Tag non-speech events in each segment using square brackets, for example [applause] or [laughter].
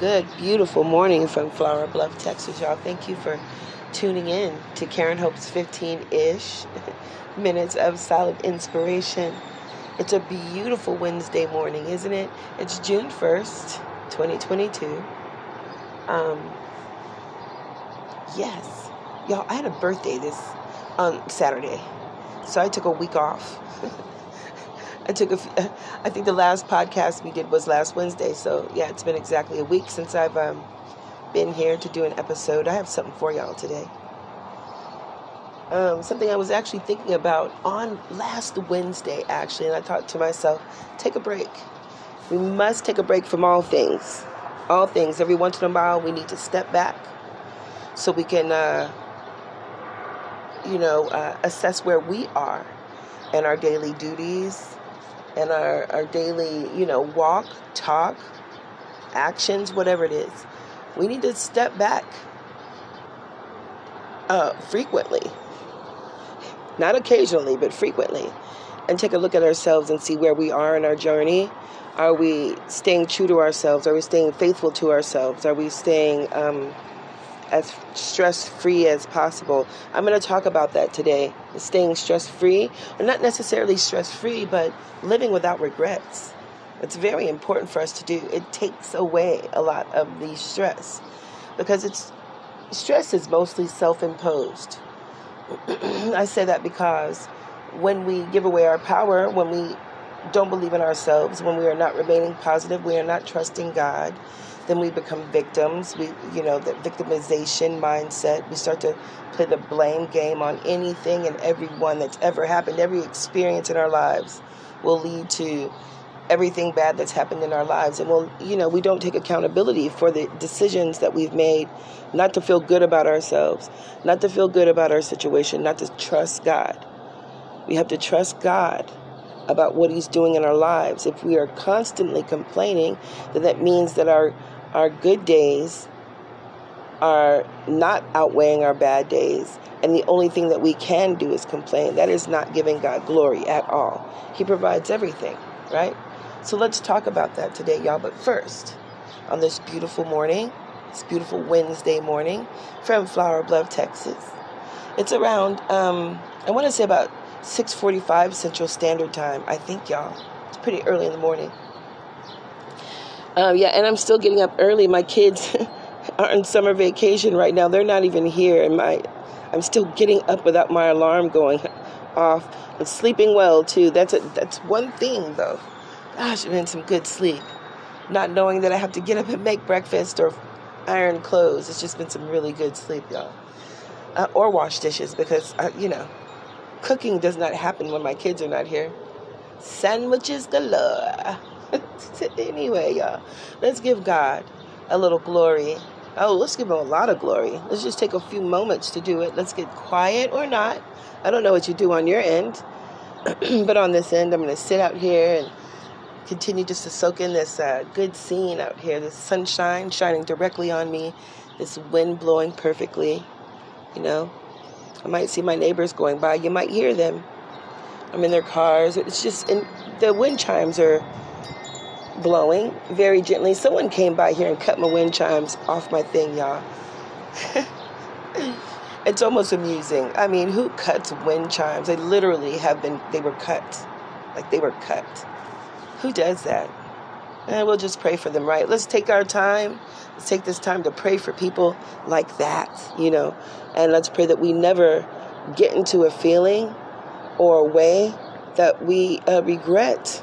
good, beautiful morning from Flower Bluff, Texas, y'all. Thank you for tuning in to Karen Hope's 15 ish [laughs] minutes of solid inspiration. It's a beautiful Wednesday morning, isn't it? It's June 1st, 2022. Um, yes, y'all, I had a birthday this on Saturday, so I took a week off. [laughs] I took a. [laughs] I think the last podcast we did was last Wednesday. So yeah, it's been exactly a week since I've um, been here to do an episode. I have something for y'all today. Um, something I was actually thinking about on last Wednesday, actually, and I thought to myself, take a break. We must take a break from all things. All things. Every once in a while, we need to step back so we can, uh, you know, uh, assess where we are and our daily duties and our, our daily, you know, walk, talk, actions, whatever it is. We need to step back uh, frequently. Not occasionally, but frequently. And take a look at ourselves and see where we are in our journey. Are we staying true to ourselves? Are we staying faithful to ourselves? Are we staying um, as stress free as possible. I'm going to talk about that today. Staying stress free, or not necessarily stress free, but living without regrets. It's very important for us to do. It takes away a lot of the stress because it's stress is mostly self-imposed. [clears throat] I say that because when we give away our power, when we don't believe in ourselves, when we are not remaining positive, we are not trusting God, then we become victims. We, you know, the victimization mindset. We start to play the blame game on anything and everyone that's ever happened. Every experience in our lives will lead to everything bad that's happened in our lives. And we'll, you know, we don't take accountability for the decisions that we've made, not to feel good about ourselves, not to feel good about our situation, not to trust God. We have to trust God about what He's doing in our lives. If we are constantly complaining, then that means that our our good days are not outweighing our bad days. And the only thing that we can do is complain. That is not giving God glory at all. He provides everything, right? So let's talk about that today, y'all. But first, on this beautiful morning, this beautiful Wednesday morning from Flower Bluff, Texas, it's around, um, I want to say about 6:45 Central Standard Time. I think, y'all. It's pretty early in the morning. Um, yeah, and I'm still getting up early. My kids [laughs] are on summer vacation right now. They're not even here, and my I'm still getting up without my alarm going [laughs] off. I'm sleeping well too. That's a, that's one thing though. Gosh, I've been some good sleep. Not knowing that I have to get up and make breakfast or iron clothes. It's just been some really good sleep, y'all. Uh, or wash dishes because uh, you know, cooking does not happen when my kids are not here. Sandwiches galore. [laughs] anyway, y'all, let's give God a little glory. Oh, let's give him a lot of glory. Let's just take a few moments to do it. Let's get quiet or not. I don't know what you do on your end, [clears throat] but on this end, I'm going to sit out here and continue just to soak in this uh, good scene out here. This sunshine shining directly on me, this wind blowing perfectly. You know, I might see my neighbors going by. You might hear them. I'm in their cars. It's just, and the wind chimes are blowing very gently. Someone came by here and cut my wind chimes off my thing, y'all. [laughs] it's almost amusing. I mean, who cuts wind chimes? They literally have been, they were cut. Like they were cut. Who does that? And we'll just pray for them, right? Let's take our time. Let's take this time to pray for people like that, you know. And let's pray that we never get into a feeling or a way that we uh, regret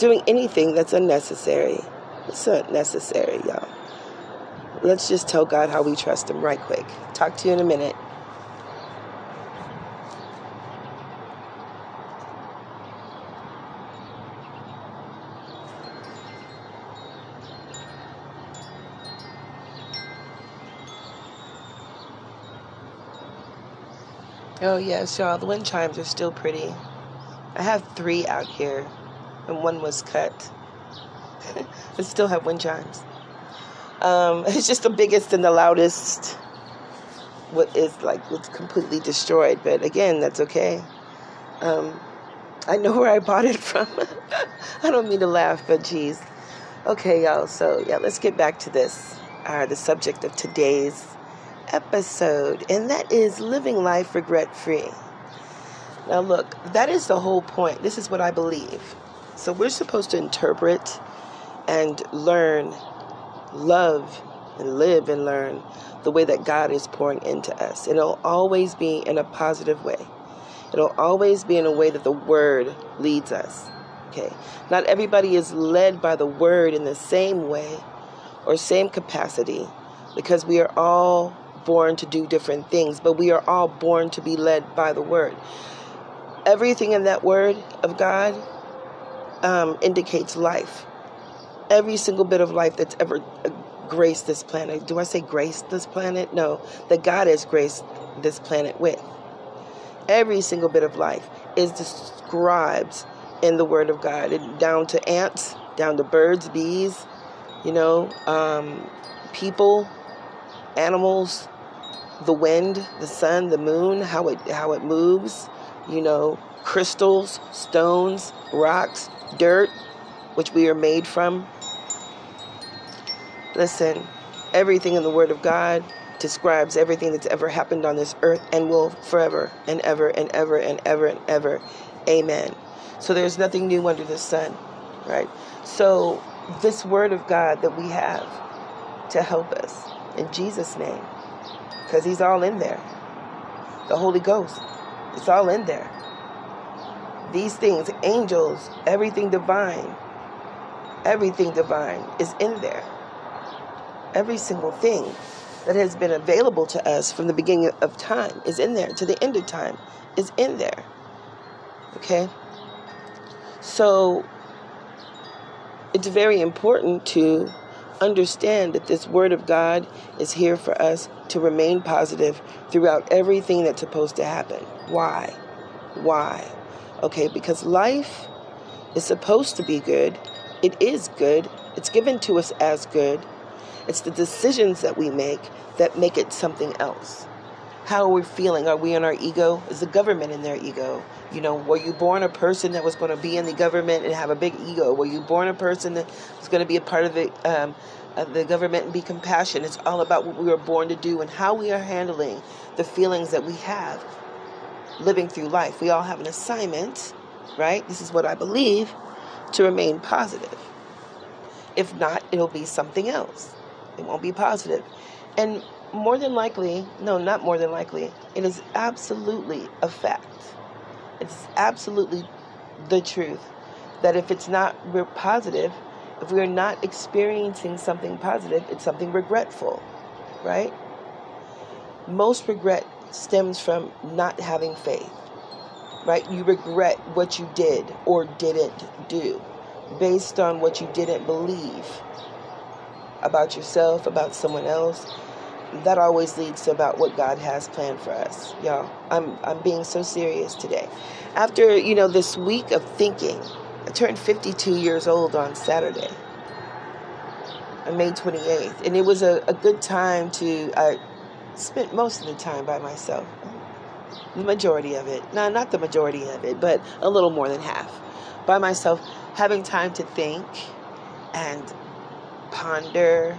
doing anything that's unnecessary. It's unnecessary, y'all. Let's just tell God how we trust Him right quick. Talk to you in a minute. Oh, yes, y'all. The wind chimes are still pretty. I have three out here and one was cut. [laughs] I still have wind chimes. Um, [laughs] it's just the biggest and the loudest. What is like it's completely destroyed, but again, that's okay. Um, I know where I bought it from. [laughs] I don't mean to laugh, but geez. Okay, y'all. So yeah, let's get back to this. Uh, the subject of today's episode, and that is living life regret free. Now, look, that is the whole point. This is what I believe. So, we're supposed to interpret and learn, love, and live and learn the way that God is pouring into us. It'll always be in a positive way, it'll always be in a way that the Word leads us. Okay. Not everybody is led by the Word in the same way or same capacity because we are all born to do different things, but we are all born to be led by the Word everything in that word of God um, indicates life. Every single bit of life that's ever graced this planet. Do I say graced this planet? No, that God has graced this planet with. Every single bit of life is described in the Word of God, down to ants, down to birds, bees, you know, um, people, animals, the wind, the sun, the moon, how it how it moves, you know, crystals, stones, rocks, dirt, which we are made from. Listen, everything in the Word of God describes everything that's ever happened on this earth and will forever and ever and ever and ever and ever. Amen. So there's nothing new under the sun, right? So this Word of God that we have to help us in Jesus' name, because He's all in there. The Holy Ghost. It's all in there. These things, angels, everything divine, everything divine is in there. Every single thing that has been available to us from the beginning of time is in there, to the end of time is in there. Okay? So it's very important to understand that this Word of God is here for us to remain positive throughout everything that's supposed to happen. Why? Why? Okay, because life is supposed to be good. It is good. It's given to us as good. It's the decisions that we make that make it something else. How are we feeling? Are we in our ego? Is the government in their ego? You know, were you born a person that was going to be in the government and have a big ego? Were you born a person that was going to be a part of the um, of the government and be compassionate? It's all about what we were born to do and how we are handling the feelings that we have living through life. We all have an assignment, right? This is what I believe to remain positive. If not, it'll be something else. It won't be positive. And more than likely, no, not more than likely, it is absolutely a fact. It's absolutely the truth that if it's not positive, if we are not experiencing something positive, it's something regretful, right? Most regret stems from not having faith, right? You regret what you did or didn't do based on what you didn't believe about yourself, about someone else that always leads to about what God has planned for us. Y'all, I'm I'm being so serious today. After, you know, this week of thinking, I turned 52 years old on Saturday. May 28th. And it was a, a good time to I spent most of the time by myself. The majority of it. No, not the majority of it, but a little more than half. By myself, having time to think and ponder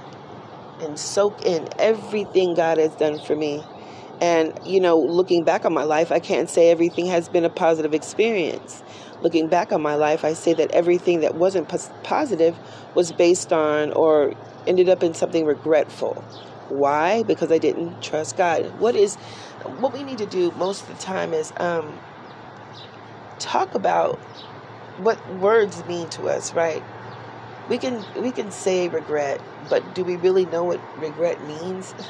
and soak in everything God has done for me. And, you know, looking back on my life, I can't say everything has been a positive experience. Looking back on my life, I say that everything that wasn't positive was based on or ended up in something regretful. Why? Because I didn't trust God. What is what we need to do most of the time is um, talk about what words mean to us, right? we can we can say regret, but do we really know what regret means? [laughs]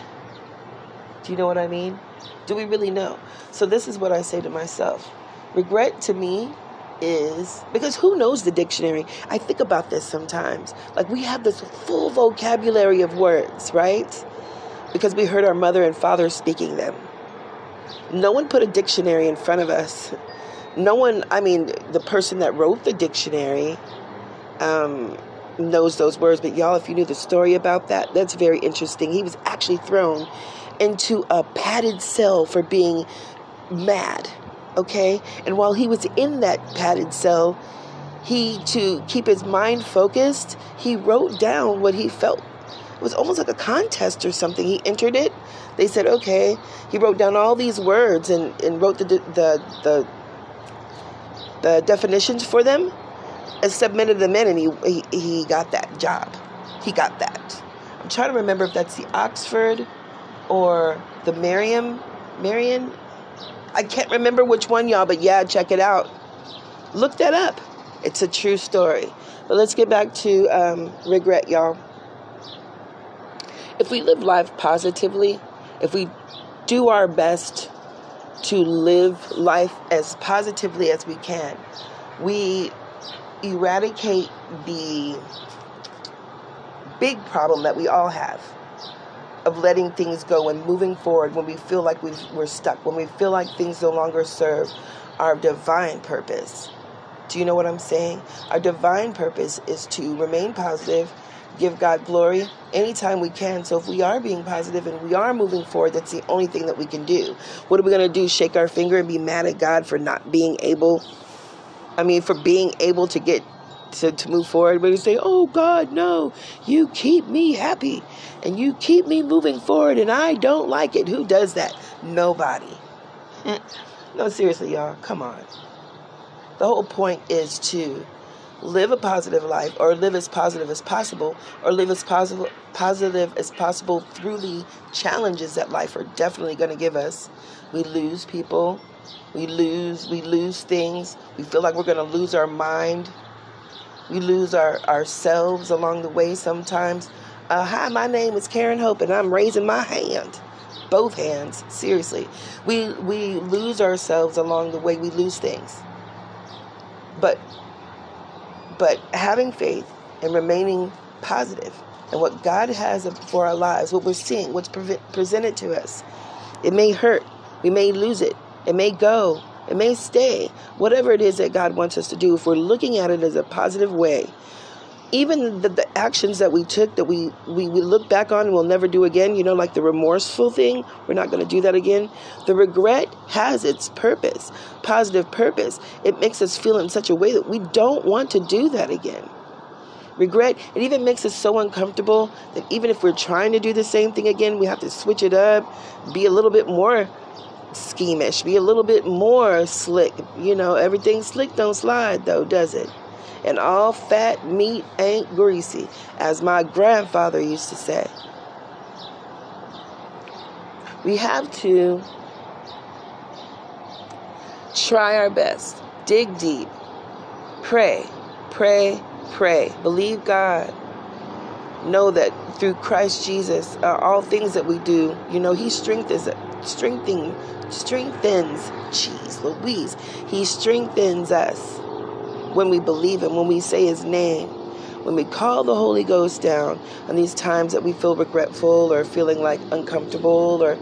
Do you know what I mean? Do we really know? So this is what I say to myself. Regret to me is because who knows the dictionary? I think about this sometimes. Like we have this full vocabulary of words, right? Because we heard our mother and father speaking them. No one put a dictionary in front of us. No one, I mean, the person that wrote the dictionary um, knows those words, but y'all, if you knew the story about that, that's very interesting. He was actually thrown into a padded cell for being mad, okay? And while he was in that padded cell, he to keep his mind focused, he wrote down what he felt. It was almost like a contest or something. He entered it. They said, "Okay." He wrote down all these words and, and wrote the the the the definitions for them and submitted them in, and he, he he got that job. He got that. I'm trying to remember if that's the Oxford or the Merriam Marion. I can't remember which one, y'all, but yeah, check it out. Look that up. It's a true story. But let's get back to um, regret, y'all. If we live life positively, if we do our best to live life as positively as we can, we eradicate the big problem that we all have of letting things go and moving forward when we feel like we are stuck, when we feel like things no longer serve our divine purpose. Do you know what I'm saying? Our divine purpose is to remain positive, give God glory anytime we can. So if we are being positive and we are moving forward, that's the only thing that we can do. What are we going to do? Shake our finger and be mad at God for not being able, I mean, for being able to get to, to move forward, but you say, Oh God, no, you keep me happy and you keep me moving forward, and I don't like it. Who does that? Nobody. Mm. no, seriously, y'all, come on. The whole point is to live a positive life or live as positive as possible or live as positive positive as possible through the challenges that life are definitely going to give us. We lose people, we lose we lose things. We feel like we're going to lose our mind. We lose our ourselves along the way sometimes. Uh, hi, my name is Karen Hope and I'm raising my hand. Both hands, seriously. We we lose ourselves along the way. We lose things. But but having faith and remaining positive and what God has for our lives, what we're seeing, what's pre- presented to us. It may hurt. We may lose it. It may go. It may stay. Whatever it is that God wants us to do, if we're looking at it as a positive way, even the, the, actions that we took that we, we, we look back on and we'll never do again, you know, like the remorseful thing, we're not going to do that again. The regret has its purpose, positive purpose. It makes us feel in such a way that we don't want to do that again. Regret, it even makes us so uncomfortable that even if we're trying to do the same thing again, we have to switch it up, be a little bit more schemish, be a little bit more slick. You know, everything slick don't slide though, does it? And all fat meat ain't greasy, as my grandfather used to say. We have to try our best, dig deep, pray, pray, pray, believe God. Know that through Christ Jesus, uh, all things that we do, you know, He strengthens, strengthening, strengthens. Jeez, Louise, He strengthens us when we believe Him, when we say His name, when we call the Holy Ghost down on these times that we feel regretful or feeling like uncomfortable or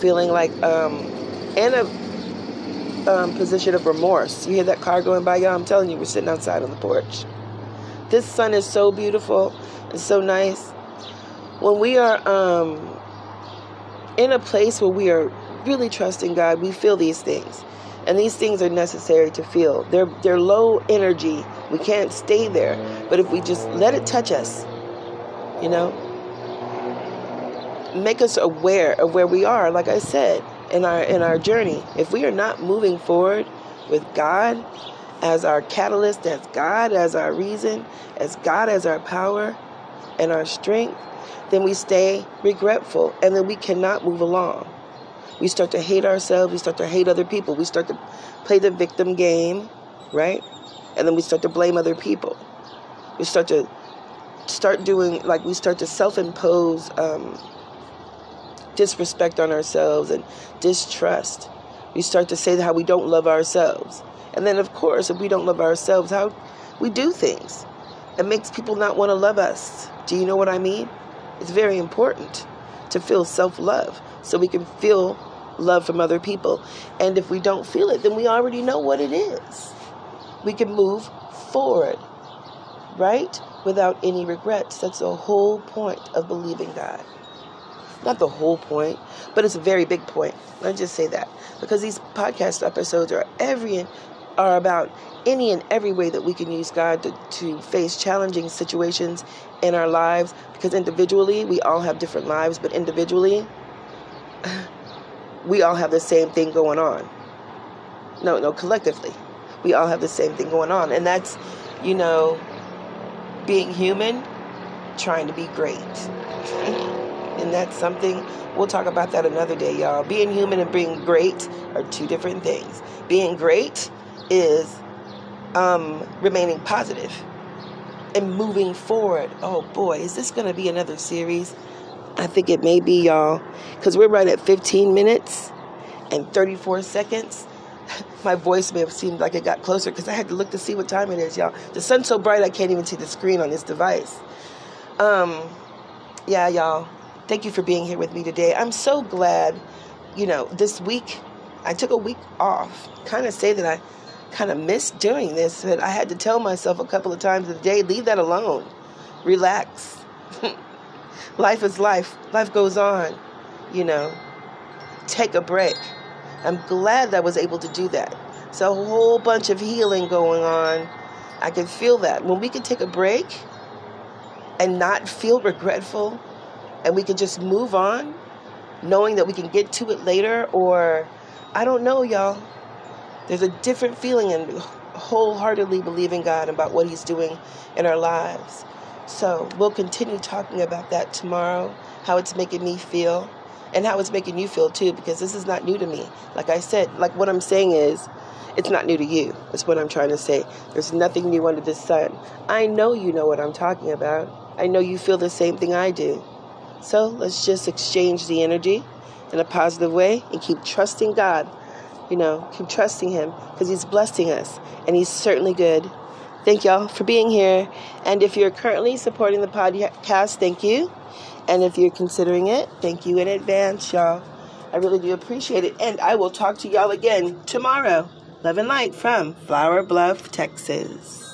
feeling like um, in a um, position of remorse. You hear that car going by, y'all? I'm telling you, we're sitting outside on the porch. This sun is so beautiful and so nice. When we are um, in a place where we are really trusting God, we feel these things. And these things are necessary to feel. They're they're low energy. We can't stay there. But if we just let it touch us, you know, make us aware of where we are, like I said, in our in our journey. If we are not moving forward with God as our catalyst, as God as our reason, as God as our power and our strength, then we stay regretful and then we cannot move along. We start to hate ourselves. We start to hate other people. We start to play the victim game, right? And then we start to blame other people. We start to start doing, like, we start to self impose um, disrespect on ourselves and distrust. We start to say how we don't love ourselves. And then, of course, if we don't love ourselves, how we do things. It makes people not want to love us. Do you know what I mean? It's very important to feel self love so we can feel love from other people. And if we don't feel it, then we already know what it is. We can move forward, right? Without any regrets. That's the whole point of believing God. Not the whole point, but it's a very big point. Let's just say that. Because these podcast episodes are every are about any and every way that we can use God to, to face challenging situations in our lives because individually we all have different lives, but individually we all have the same thing going on. No, no, collectively. We all have the same thing going on. And that's, you know, being human, trying to be great. and that's something we'll talk about that another day, y'all. Being human and being great are two different things. Being great is um, remaining positive and moving forward. Oh boy, is this going to be another series? I think it may be, y'all, because we're right at 15 minutes and 34 seconds. [laughs] My voice may have seemed like it got closer because I had to look to see what time it is, y'all. The sun's so bright I can't even see the screen on this device. Um, yeah, y'all. Thank you for being here with me today. I'm so glad, you know, this week I took a week off. Kind of say that I kind of missed doing this, but I had to tell myself a couple of times a day, leave that alone. Relax. [laughs] life is life. Life goes on. You know, take a break. I'm glad that I was able to do that. It's a whole bunch of healing going on. I can feel that. When we can take a break and not feel regretful and we can just move on, knowing that we can get to it later, or I don't know, y'all. There's a different feeling and wholeheartedly believing God about what He's doing in our lives. So we'll continue talking about that tomorrow, how it's making me feel, and how it's making you feel too, because this is not new to me. Like I said, like what I'm saying is, it's not new to you. That's what I'm trying to say. There's nothing new under the sun. I know you know what I'm talking about. I know you feel the same thing I do. So let's just exchange the energy in a positive way and keep trusting God you know, keep trusting Him because He's blessing us and He's certainly good. Thank y'all for being here. And if you're currently supporting the podcast, thank you. And if you're considering it, thank you in advance, y'all. I really do appreciate it. And I will talk to y'all again tomorrow. Love and light from Flower Bluff, Texas.